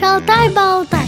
Шалтай-болтай.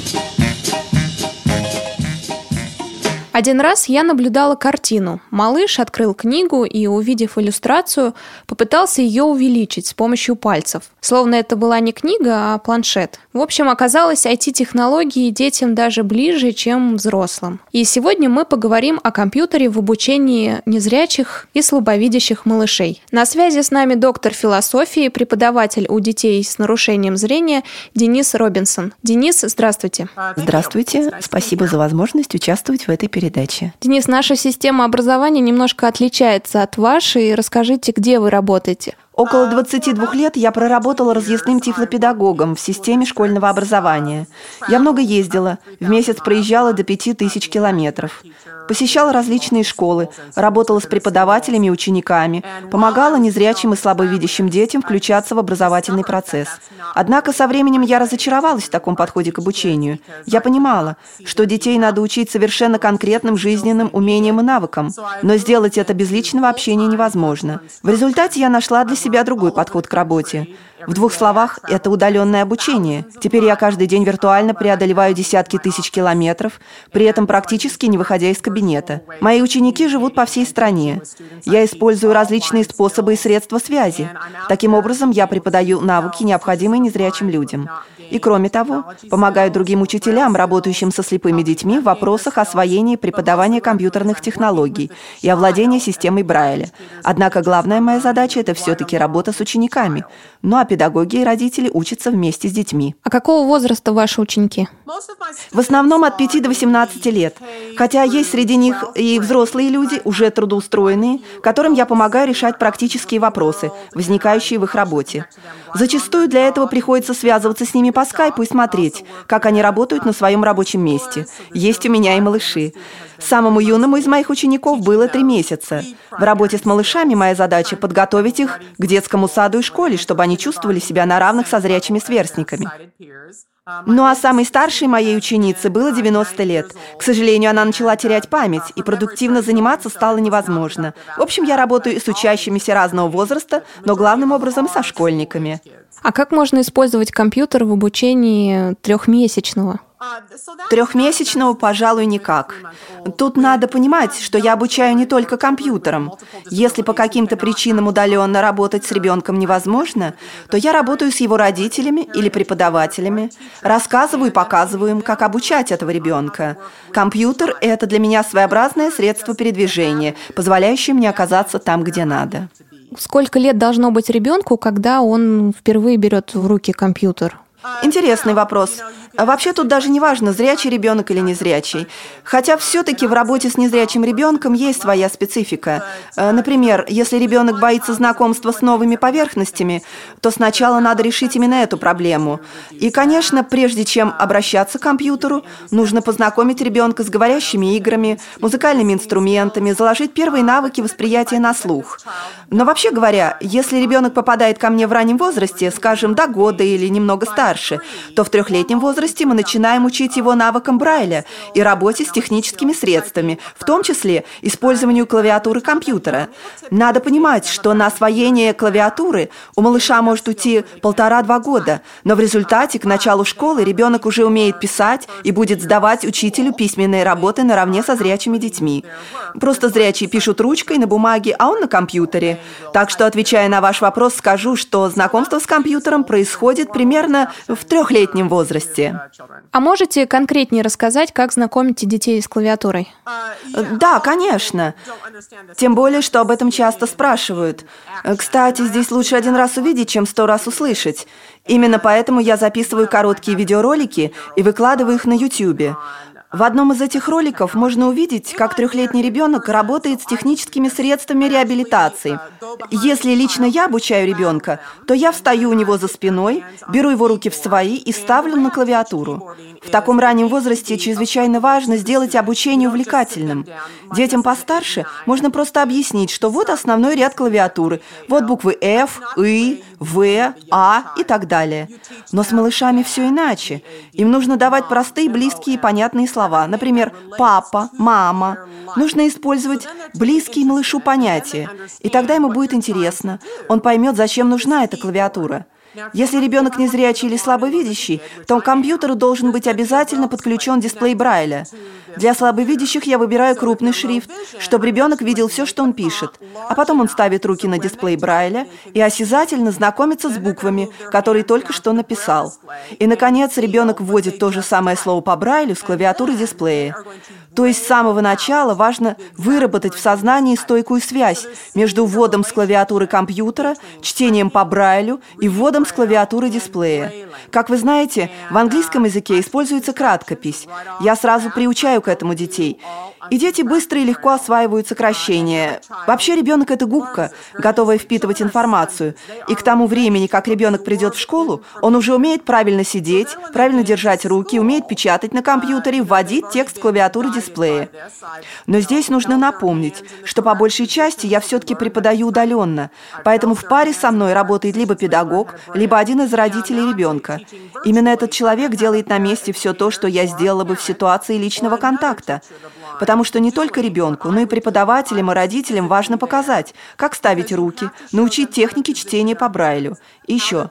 Один раз я наблюдала картину. Малыш открыл книгу и, увидев иллюстрацию, попытался ее увеличить с помощью пальцев. Словно это была не книга, а планшет. В общем, оказалось, IT-технологии детям даже ближе, чем взрослым. И сегодня мы поговорим о компьютере в обучении незрячих и слабовидящих малышей. На связи с нами доктор философии, преподаватель у детей с нарушением зрения Денис Робинсон. Денис, здравствуйте. Здравствуйте. Спасибо за возможность участвовать в этой передаче передачи. Денис, наша система образования немножко отличается от вашей. Расскажите, где вы работаете? Около 22 лет я проработала разъясным тифлопедагогом в системе школьного образования. Я много ездила, в месяц проезжала до 5000 километров. Посещала различные школы, работала с преподавателями и учениками, помогала незрячим и слабовидящим детям включаться в образовательный процесс. Однако со временем я разочаровалась в таком подходе к обучению. Я понимала, что детей надо учить совершенно конкретным жизненным умениям и навыкам, но сделать это без личного общения невозможно. В результате я нашла для себя другой подход к работе. В двух словах, это удаленное обучение. Теперь я каждый день виртуально преодолеваю десятки тысяч километров, при этом практически не выходя из кабинета. Мои ученики живут по всей стране. Я использую различные способы и средства связи. Таким образом, я преподаю навыки, необходимые незрячим людям. И кроме того, помогаю другим учителям, работающим со слепыми детьми, в вопросах освоения и преподавания компьютерных технологий и овладения системой Брайля. Однако главная моя задача – это все-таки работа с учениками. Ну а педагоги и родители учатся вместе с детьми. А какого возраста ваши ученики? В основном от 5 до 18 лет. Хотя есть среди них и взрослые люди, уже трудоустроенные, которым я помогаю решать практические вопросы, возникающие в их работе. Зачастую для этого приходится связываться с ними по скайпу и смотреть, как они работают на своем рабочем месте. Есть у меня и малыши. Самому юному из моих учеников было три месяца. В работе с малышами моя задача – подготовить их к детскому саду и школе, чтобы они чувствовали себя на равных со зрячими сверстниками. Ну а самой старшей моей ученице было 90 лет. К сожалению, она начала терять память, и продуктивно заниматься стало невозможно. В общем, я работаю с учащимися разного возраста, но главным образом со школьниками. А как можно использовать компьютер в обучении трехмесячного? Трехмесячного, пожалуй, никак. Тут надо понимать, что я обучаю не только компьютером. Если по каким-то причинам удаленно работать с ребенком невозможно, то я работаю с его родителями или преподавателями, рассказываю и показываю им, как обучать этого ребенка. Компьютер – это для меня своеобразное средство передвижения, позволяющее мне оказаться там, где надо. Сколько лет должно быть ребенку, когда он впервые берет в руки компьютер? Интересный вопрос. А вообще тут даже не важно, зрячий ребенок или незрячий. Хотя все-таки в работе с незрячим ребенком есть своя специфика. Э, например, если ребенок боится знакомства с новыми поверхностями, то сначала надо решить именно эту проблему. И, конечно, прежде чем обращаться к компьютеру, нужно познакомить ребенка с говорящими играми, музыкальными инструментами, заложить первые навыки восприятия на слух. Но вообще говоря, если ребенок попадает ко мне в раннем возрасте, скажем, до года или немного старше, то в трехлетнем возрасте возрасте мы начинаем учить его навыкам Брайля и работе с техническими средствами, в том числе использованию клавиатуры компьютера. Надо понимать, что на освоение клавиатуры у малыша может уйти полтора-два года, но в результате к началу школы ребенок уже умеет писать и будет сдавать учителю письменные работы наравне со зрячими детьми. Просто зрячие пишут ручкой на бумаге, а он на компьютере. Так что, отвечая на ваш вопрос, скажу, что знакомство с компьютером происходит примерно в трехлетнем возрасте. А можете конкретнее рассказать, как знакомите детей с клавиатурой? Да, конечно. Тем более, что об этом часто спрашивают. Кстати, здесь лучше один раз увидеть, чем сто раз услышать. Именно поэтому я записываю короткие видеоролики и выкладываю их на YouTube. В одном из этих роликов можно увидеть, как трехлетний ребенок работает с техническими средствами реабилитации. Если лично я обучаю ребенка, то я встаю у него за спиной, беру его руки в свои и ставлю на клавиатуру. В таком раннем возрасте чрезвычайно важно сделать обучение увлекательным. Детям постарше можно просто объяснить, что вот основной ряд клавиатуры, вот буквы F, I, В, А и так далее. Но с малышами все иначе. Им нужно давать простые, близкие и понятные слова. Например, папа, мама. Нужно использовать близкие малышу понятия. И тогда ему будет интересно. Он поймет, зачем нужна эта клавиатура. Если ребенок незрячий или слабовидящий, то к компьютеру должен быть обязательно подключен дисплей Брайля. Для слабовидящих я выбираю крупный шрифт, чтобы ребенок видел все, что он пишет. А потом он ставит руки на дисплей Брайля и осязательно знакомится с буквами, которые только что написал. И, наконец, ребенок вводит то же самое слово по Брайлю с клавиатуры дисплея. То есть с самого начала важно выработать в сознании стойкую связь между вводом с клавиатуры компьютера, чтением по Брайлю и вводом с клавиатуры дисплея. Как вы знаете, в английском языке используется краткопись. Я сразу приучаю к этому детей. И дети быстро и легко осваивают сокращения. Вообще ребенок – это губка, готовая впитывать информацию. И к тому времени, как ребенок придет в школу, он уже умеет правильно сидеть, правильно держать руки, умеет печатать на компьютере, вводить текст клавиатуры дисплея. Но здесь нужно напомнить, что по большей части я все-таки преподаю удаленно, поэтому в паре со мной работает либо педагог, либо один из родителей ребенка. Именно этот человек делает на месте все то, что я сделала бы в ситуации личного контакта. Потому что не только ребенку, но и преподавателям и родителям важно показать, как ставить руки, научить технике чтения по Брайлю. И еще,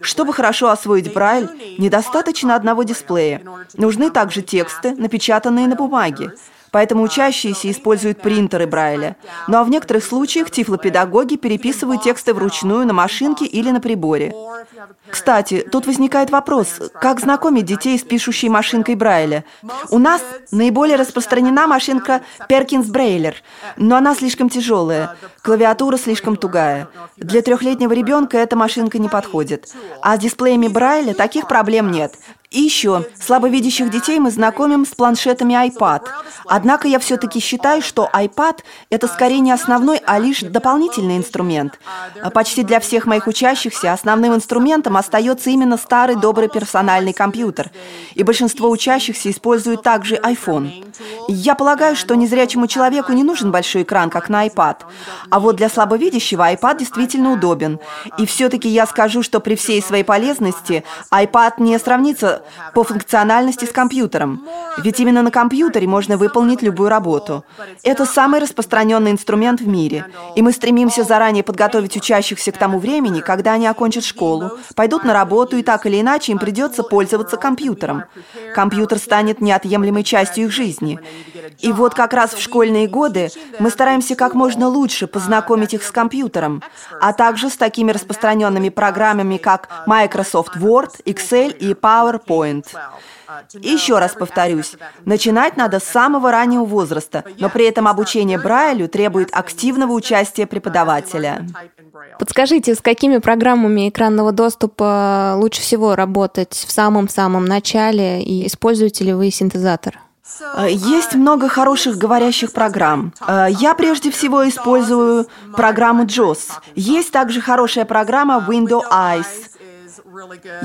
чтобы хорошо освоить Брайль, недостаточно одного дисплея. Нужны также тексты, напечатанные на бумаге. Поэтому учащиеся используют принтеры Брайля. Ну а в некоторых случаях тифлопедагоги переписывают тексты вручную на машинке или на приборе. Кстати, тут возникает вопрос, как знакомить детей с пишущей машинкой Брайля? У нас наиболее распространена машинка Перкинс Брейлер, но она слишком тяжелая, клавиатура слишком тугая. Для трехлетнего ребенка эта машинка не подходит. А с дисплеями Брайля таких проблем нет. И еще, слабовидящих детей мы знакомим с планшетами iPad. Однако я все-таки считаю, что iPad – это скорее не основной, а лишь дополнительный инструмент. Почти для всех моих учащихся основным инструментом остается именно старый добрый персональный компьютер. И большинство учащихся используют также iPhone. Я полагаю, что незрячему человеку не нужен большой экран, как на iPad. А вот для слабовидящего iPad действительно удобен. И все-таки я скажу, что при всей своей полезности iPad не сравнится по функциональности с компьютером. Ведь именно на компьютере можно выполнить любую работу. Это самый распространенный инструмент в мире. И мы стремимся заранее подготовить учащихся к тому времени, когда они окончат школу, пойдут на работу, и так или иначе им придется пользоваться компьютером. Компьютер станет неотъемлемой частью их жизни. И вот как раз в школьные годы мы стараемся как можно лучше познакомить их с компьютером, а также с такими распространенными программами, как Microsoft Word, Excel и PowerPoint. PowerPoint. еще раз повторюсь, начинать надо с самого раннего возраста, но при этом обучение Брайлю требует активного участия преподавателя. Подскажите, с какими программами экранного доступа лучше всего работать в самом-самом начале и используете ли вы синтезатор? Э, есть много хороших говорящих программ. Э, я прежде всего использую программу JOS. Есть также хорошая программа Window Eyes.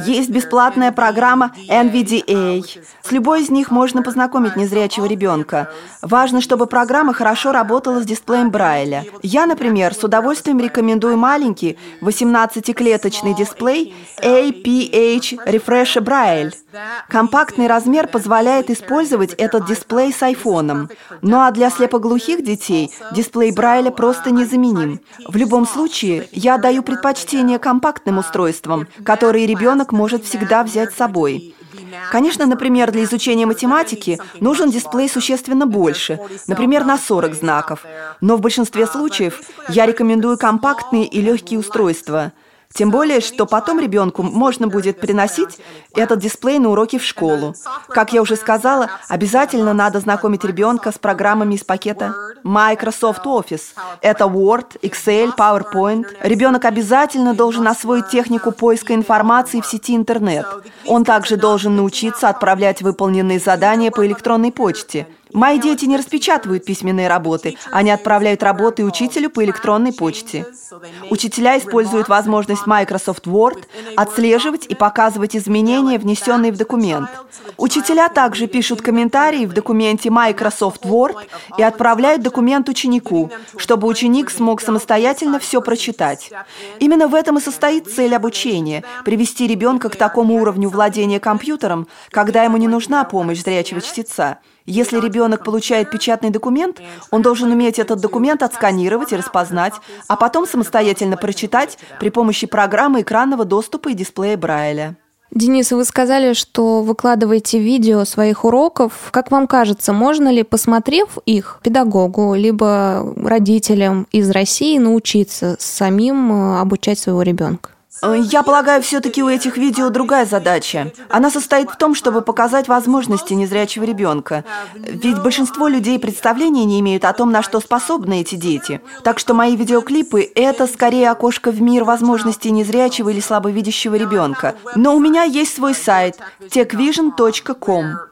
Есть бесплатная программа NVDA. С любой из них можно познакомить незрячего ребенка. Важно, чтобы программа хорошо работала с дисплеем Брайля. Я, например, с удовольствием рекомендую маленький 18-клеточный дисплей APH Refresh Braille. Компактный размер позволяет использовать этот дисплей с айфоном. Ну а для слепоглухих детей дисплей Брайля просто незаменим. В любом случае, я даю предпочтение компактным устройствам, которые ребенок может всегда взять с собой. Конечно, например, для изучения математики нужен дисплей существенно больше, например, на 40 знаков. Но в большинстве случаев я рекомендую компактные и легкие устройства – тем более, что потом ребенку можно будет приносить этот дисплей на уроки в школу. Как я уже сказала, обязательно надо знакомить ребенка с программами из пакета Microsoft Office. Это Word, Excel, PowerPoint. Ребенок обязательно должен освоить технику поиска информации в сети интернет. Он также должен научиться отправлять выполненные задания по электронной почте – Мои дети не распечатывают письменные работы, они отправляют работы учителю по электронной почте. Учителя используют возможность Microsoft Word отслеживать и показывать изменения, внесенные в документ. Учителя также пишут комментарии в документе Microsoft Word и отправляют документ ученику, чтобы ученик смог самостоятельно все прочитать. Именно в этом и состоит цель обучения – привести ребенка к такому уровню владения компьютером, когда ему не нужна помощь зрячего чтеца – Если ребенок получает печатный документ, он должен уметь этот документ отсканировать и распознать, а потом самостоятельно прочитать при помощи программы экранного доступа и дисплея Брайля. Денис, вы сказали, что выкладываете видео своих уроков. Как вам кажется, можно ли, посмотрев их, педагогу, либо родителям из России научиться самим э, обучать своего ребенка? Э, я полагаю, все-таки у этих видео другая задача. Она состоит в том, чтобы показать возможности незрячего ребенка. Ведь большинство людей представления не имеют о том, на что способны эти дети. Так что мои видеоклипы – это скорее окошко в мир возможностей незрячего или слабовидящего ребенка. Но у меня есть свой сайт – techvision.com.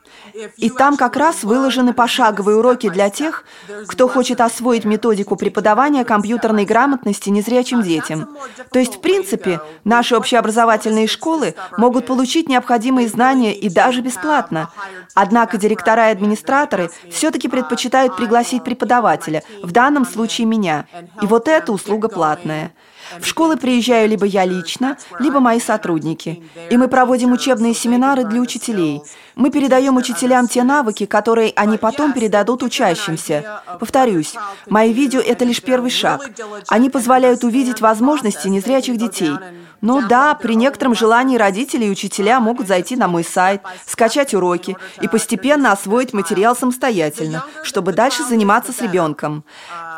И там как раз выложены пошаговые уроки для тех, кто хочет освоить методику преподавания компьютерной грамотности незрячим детям. То есть, в принципе, наши общеобразовательные школы могут получить необходимые знания и даже бесплатно. Однако директора и администраторы все-таки предпочитают пригласить преподавателя, в данном случае меня. И вот эта услуга платная. В школы приезжаю либо я лично, либо мои сотрудники. И мы проводим учебные семинары для учителей. Мы передаем учителям те навыки, которые они потом передадут учащимся. Повторюсь, мои видео – это лишь первый шаг. Они позволяют увидеть возможности незрячих детей. Ну да, при некотором желании родители и учителя могут зайти на мой сайт, скачать уроки и постепенно освоить материал самостоятельно, чтобы дальше заниматься с ребенком.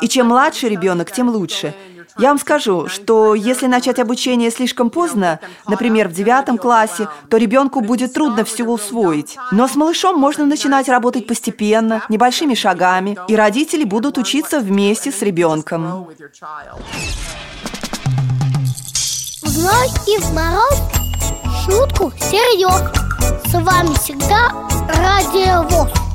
И чем младше ребенок, тем лучше – я вам скажу, что если начать обучение слишком поздно, например, в девятом классе, то ребенку будет трудно все усвоить. Но с малышом можно начинать работать постепенно, небольшими шагами, и родители будут учиться вместе с ребенком. Зной и в мороз шутку серьез. С вами всегда Радио ВОЗ.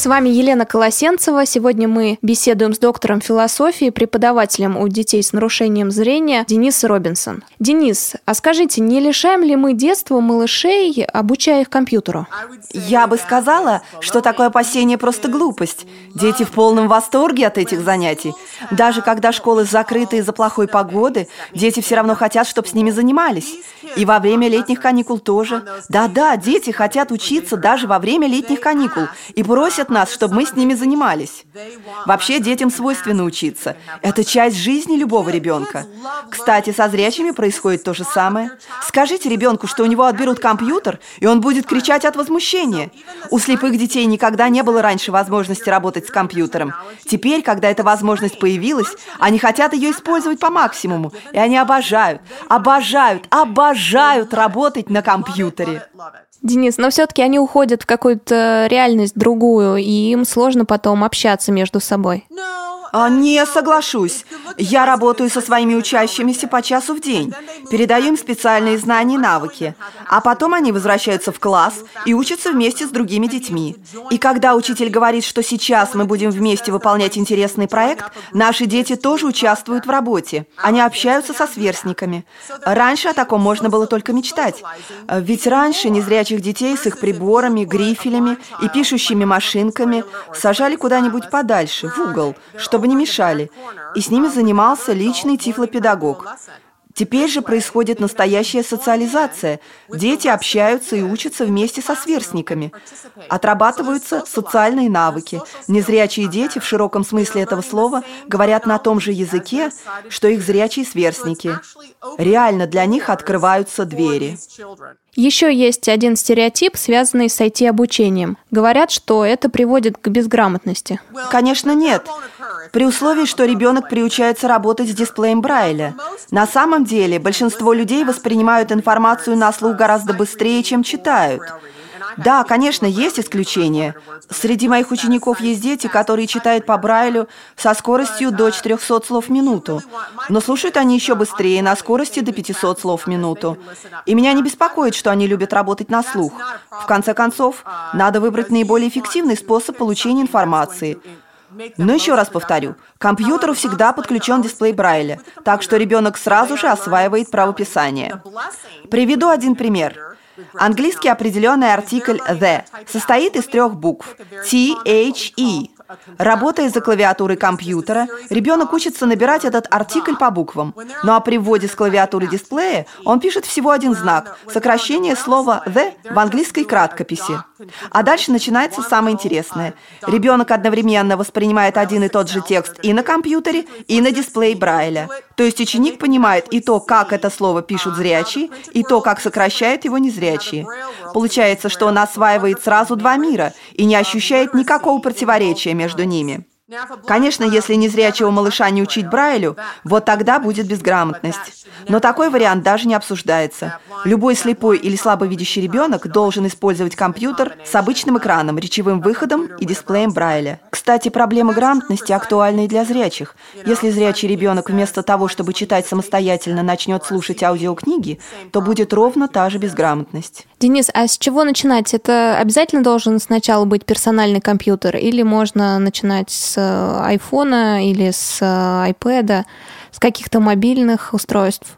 С вами Елена Колосенцева. Сегодня мы беседуем с доктором философии, преподавателем у детей с нарушением зрения Денис Робинсон. Денис, а скажите, не лишаем ли мы детства малышей, обучая их компьютеру? Я бы сказала, что такое опасение просто глупость. Дети в полном восторге от этих занятий. Даже когда школы закрыты из-за плохой погоды, дети все равно хотят, чтобы с ними занимались. И во время летних каникул тоже. Да-да, дети хотят учиться даже во время летних каникул и просят нас, чтобы мы с ними занимались. Вообще детям свойственно учиться. Это часть жизни любого ребенка. Кстати, со зрячими происходит то же самое. Скажите ребенку, что у него отберут компьютер, и он будет кричать от возмущения. У слепых детей никогда не было раньше возможности работать с компьютером. Теперь, когда эта возможность появилась, они хотят ее использовать по максимуму. И они обожают, обожают, обожают работать на компьютере. Денис, но все-таки они уходят в какую-то реальность другую, и им сложно потом общаться между собой. А, не соглашусь. Я работаю со своими учащимися по часу в день, передаю им специальные знания и навыки, а потом они возвращаются в класс и учатся вместе с другими детьми. И когда учитель говорит, что сейчас мы будем вместе выполнять интересный проект, наши дети тоже участвуют в работе. Они общаются со сверстниками. Раньше о таком можно было только мечтать. Ведь раньше незрячих детей с их приборами, грифелями и пишущими машинками сажали куда-нибудь подальше, в угол, чтобы чтобы не мешали, и с ними занимался личный тифлопедагог. Теперь же происходит настоящая социализация. Дети общаются и учатся вместе со сверстниками. Отрабатываются социальные навыки. Незрячие дети, в широком смысле этого слова, говорят на том же языке, что их зрячие сверстники. Реально для них открываются двери. Еще есть один стереотип, связанный с IT-обучением. Говорят, что это приводит к безграмотности. Конечно, нет. При условии, что ребенок приучается работать с дисплеем Брайля. На самом деле, большинство людей воспринимают информацию на слух гораздо быстрее, чем читают. Да, конечно, есть исключения. Среди моих учеников есть дети, которые читают по Брайлю со скоростью до 400 слов в минуту. Но слушают они еще быстрее, на скорости до 500 слов в минуту. И меня не беспокоит, что они любят работать на слух. В конце концов, надо выбрать наиболее эффективный способ получения информации. Но еще раз повторю, к компьютеру всегда подключен дисплей Брайля, так что ребенок сразу же осваивает правописание. Приведу один пример. Английский определенный артикль «the» состоит из трех букв – T, H, E. Работая за клавиатурой компьютера, ребенок учится набирать этот артикль по буквам. Ну а при вводе с клавиатуры дисплея он пишет всего один знак – сокращение слова «the» в английской краткописи. А дальше начинается самое интересное. Ребенок одновременно воспринимает один и тот же текст и на компьютере, и на дисплее Брайля. То есть ученик понимает и то, как это слово пишут зрячие, и то, как сокращают его незрячие. Получается, что он осваивает сразу два мира и не ощущает никакого противоречия между ними. Конечно, если незрячего малыша не учить Брайлю, вот тогда будет безграмотность. Но такой вариант даже не обсуждается. Любой слепой или слабовидящий ребенок должен использовать компьютер с обычным экраном, речевым выходом и дисплеем Брайля. Кстати, проблема грамотности актуальна и для зрячих. Если зрячий ребенок вместо того, чтобы читать самостоятельно, начнет слушать аудиокниги, то будет ровно та же безграмотность. Денис, а с чего начинать? Это обязательно должен сначала быть персональный компьютер или можно начинать с айфона или с iPad, с каких-то мобильных устройств?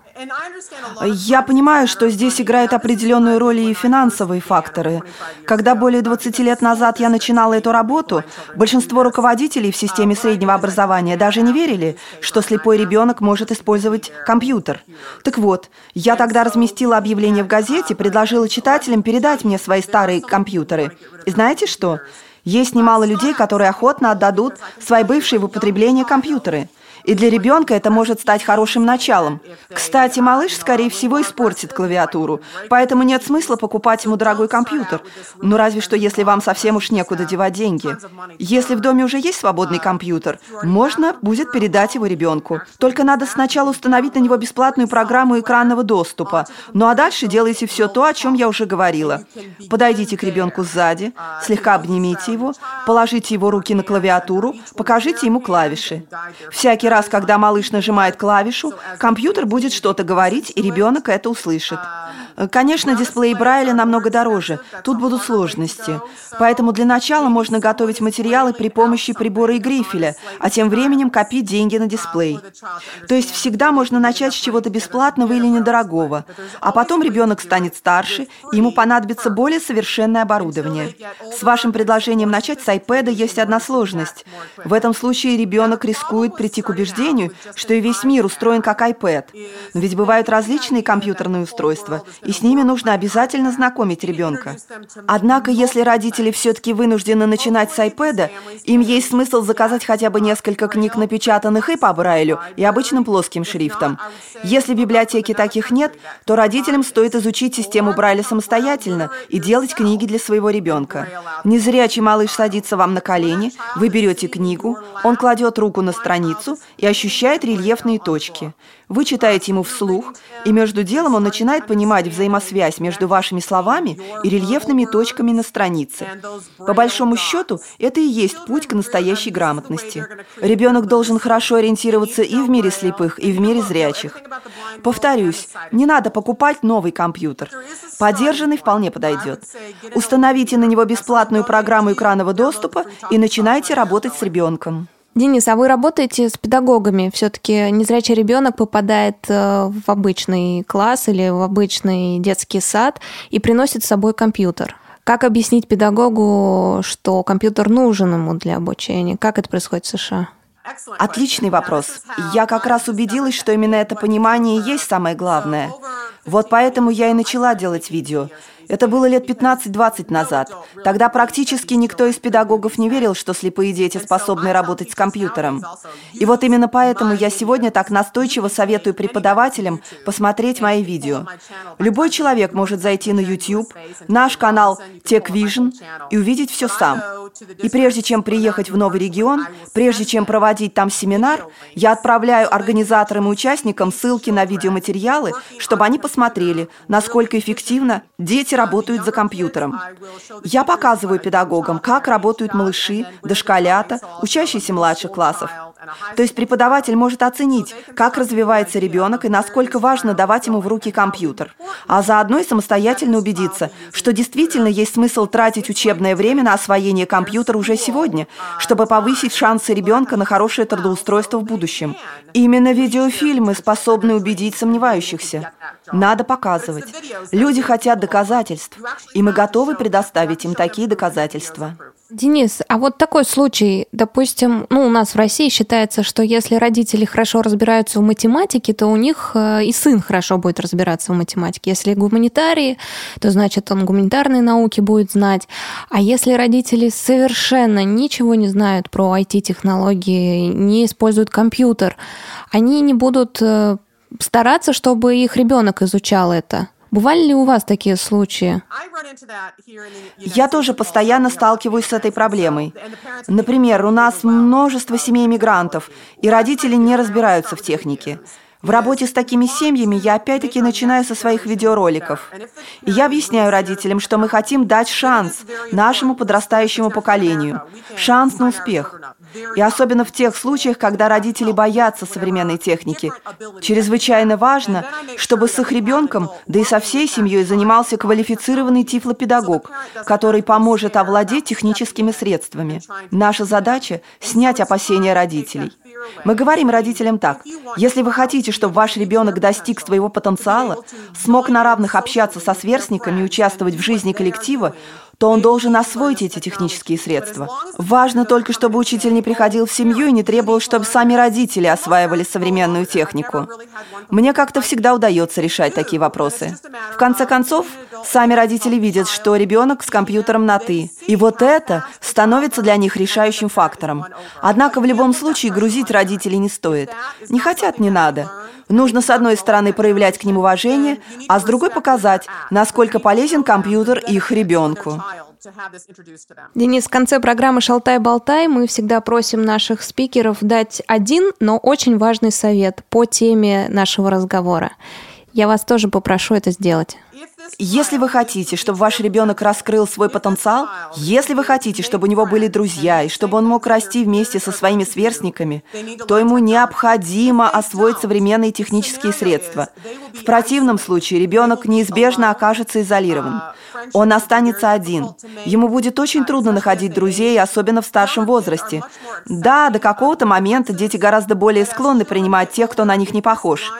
Я понимаю, что здесь играют определенную роль и финансовые факторы. Когда более 20 лет назад я начинала эту работу, большинство руководителей в системе среднего образования даже не верили, что слепой ребенок может использовать компьютер. Так вот, я тогда разместила объявление в газете, предложила читателям передать мне свои старые компьютеры. И знаете что? Есть немало людей, которые охотно отдадут свои бывшие в употребление компьютеры – и для ребенка это может стать хорошим началом. Кстати, малыш, скорее всего, испортит клавиатуру, поэтому нет смысла покупать ему дорогой компьютер. Ну, разве что, если вам совсем уж некуда девать деньги. Если в доме уже есть свободный компьютер, можно будет передать его ребенку. Только надо сначала установить на него бесплатную программу экранного доступа. Ну а дальше делайте все то, о чем я уже говорила. Подойдите к ребенку сзади, слегка обнимите его, положите его руки на клавиатуру, покажите ему клавиши. Всякий раз, когда малыш нажимает клавишу, компьютер будет что-то говорить, и ребенок это услышит. Конечно, дисплей Брайля намного дороже. Тут будут сложности. Поэтому для начала можно готовить материалы при помощи прибора и грифеля, а тем временем копить деньги на дисплей. То есть всегда можно начать с чего-то бесплатного или недорогого. А потом ребенок станет старше, и ему понадобится более совершенное оборудование. С вашим предложением начать с iPad есть одна сложность. В этом случае ребенок рискует прийти к убеждению, что и весь мир устроен как iPad. Но ведь бывают различные компьютерные устройства, и с ними нужно обязательно знакомить ребенка. Однако, если родители все-таки вынуждены начинать с iPad, им есть смысл заказать хотя бы несколько книг, напечатанных и по Брайлю, и обычным плоским шрифтом. Если в библиотеке таких нет, то родителям стоит изучить систему Брайля самостоятельно и делать книги для своего ребенка. Незрячий малыш садится вам на колени, вы берете книгу, он кладет руку на страницу и ощущает рельефные точки. Вы читаете ему вслух, и между делом он начинает понимать взаимосвязь между вашими словами и рельефными точками на странице. По большому счету, это и есть путь к настоящей грамотности. Ребенок должен хорошо ориентироваться и в мире слепых, и в мире зрячих. Повторюсь, не надо покупать новый компьютер. Подержанный вполне подойдет. Установите на него бесплатную программу экранного доступа и начинайте работать с ребенком. Денис, а вы работаете с педагогами? Все-таки незрячий ребенок попадает э, в обычный класс или в обычный детский сад и приносит с собой компьютер. Как объяснить педагогу, что компьютер нужен ему для обучения? Как это происходит в США? Отличный вопрос. Я как раз убедилась, что именно это понимание и есть самое главное. Вот поэтому я и начала делать видео. Это было лет 15-20 назад. Тогда практически никто из педагогов не верил, что слепые дети способны работать с компьютером. И вот именно поэтому я сегодня так настойчиво советую преподавателям посмотреть мои видео. Любой человек может зайти на YouTube, наш канал TechVision и увидеть все сам. И прежде чем приехать в новый регион, прежде чем проводить там семинар, я отправляю организаторам и участникам ссылки на видеоматериалы, чтобы они посмотрели, насколько эффективно дети работают за компьютером. Я показываю педагогам, как работают малыши, дошколята, учащиеся младших классов. То есть преподаватель может оценить, как развивается ребенок и насколько важно давать ему в руки компьютер, а заодно и самостоятельно убедиться, что действительно есть смысл тратить учебное время на освоение компьютера уже сегодня, чтобы повысить шансы ребенка на хорошее трудоустройство в будущем. Именно видеофильмы способны убедить сомневающихся. Надо показывать. Люди хотят доказательств, и мы готовы предоставить им такие доказательства. Денис, а вот такой случай, допустим, ну, у нас в России считается, что если родители хорошо разбираются в математике, то у них э, и сын хорошо будет разбираться в математике. Если гуманитарии, то значит он гуманитарные науки будет знать. А если родители совершенно ничего не знают про IT-технологии, не используют компьютер, они не будут э, стараться, чтобы их ребенок изучал это. Бывали ли у вас такие случаи? Я тоже постоянно сталкиваюсь с этой проблемой. Например, у нас множество семей мигрантов, и родители не разбираются в технике. В работе с такими семьями я опять-таки начинаю со своих видеороликов. И я объясняю родителям, что мы хотим дать шанс нашему подрастающему поколению, шанс на успех. И особенно в тех случаях, когда родители боятся современной техники. Чрезвычайно важно, чтобы с их ребенком, да и со всей семьей занимался квалифицированный тифлопедагог, который поможет овладеть техническими средствами. Наша задача – снять опасения родителей. Мы говорим родителям так. Если вы хотите, чтобы ваш ребенок достиг своего потенциала, смог на равных общаться со сверстниками участвовать в жизни коллектива, то он должен освоить эти технические средства. Важно только, чтобы учитель не приходил в семью и не требовал, чтобы сами родители осваивали современную технику. Мне как-то всегда удается решать такие вопросы. В конце концов, сами родители видят, что ребенок с компьютером на «ты». И вот это становится для них решающим фактором. Однако в любом случае грузить родителей не стоит. Не хотят – не надо. Нужно, с одной стороны, проявлять к ним уважение, а с другой показать, насколько полезен компьютер их ребенку. Денис, в конце программы «Шалтай-болтай» мы всегда просим наших спикеров дать один, но очень важный совет по теме нашего разговора. Я вас тоже попрошу это сделать. Если вы хотите, чтобы ваш ребенок раскрыл свой потенциал, если вы хотите, чтобы у него были друзья и чтобы он мог расти вместе со своими сверстниками, то ему необходимо освоить современные технические средства. В противном случае ребенок неизбежно окажется изолирован. Он останется один. Ему будет очень трудно находить друзей, особенно в старшем возрасте. Да, до какого-то момента дети гораздо более склонны принимать тех, кто на них не похож.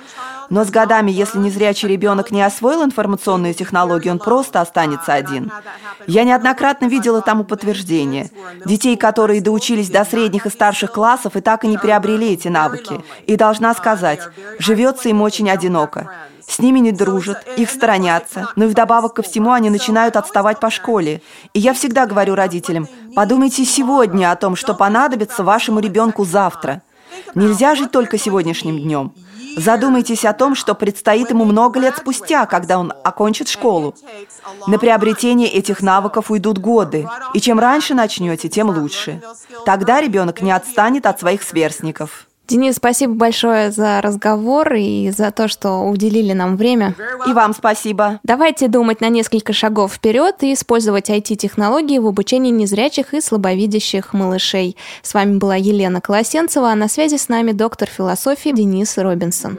Но с годами, если незрячий ребенок не освоил информационную технологию, он просто останется один. Я неоднократно видела тому подтверждение. Детей, которые доучились до средних и старших классов и так и не приобрели эти навыки. И должна сказать, живется им очень одиноко. С ними не дружат, их сторонятся, но и вдобавок ко всему они начинают отставать по школе. И я всегда говорю родителям, подумайте сегодня о том, что понадобится вашему ребенку завтра. Нельзя жить только сегодняшним днем. Задумайтесь о том, что предстоит ему много лет спустя, когда он окончит школу. На приобретение этих навыков уйдут годы, и чем раньше начнете, тем лучше. Тогда ребенок не отстанет от своих сверстников. Денис, спасибо большое за разговор и за то, что уделили нам время. И вам спасибо. Давайте думать на несколько шагов вперед и использовать IT-технологии в обучении незрячих и слабовидящих малышей. С вами была Елена Колосенцева, а на связи с нами доктор философии Денис Робинсон.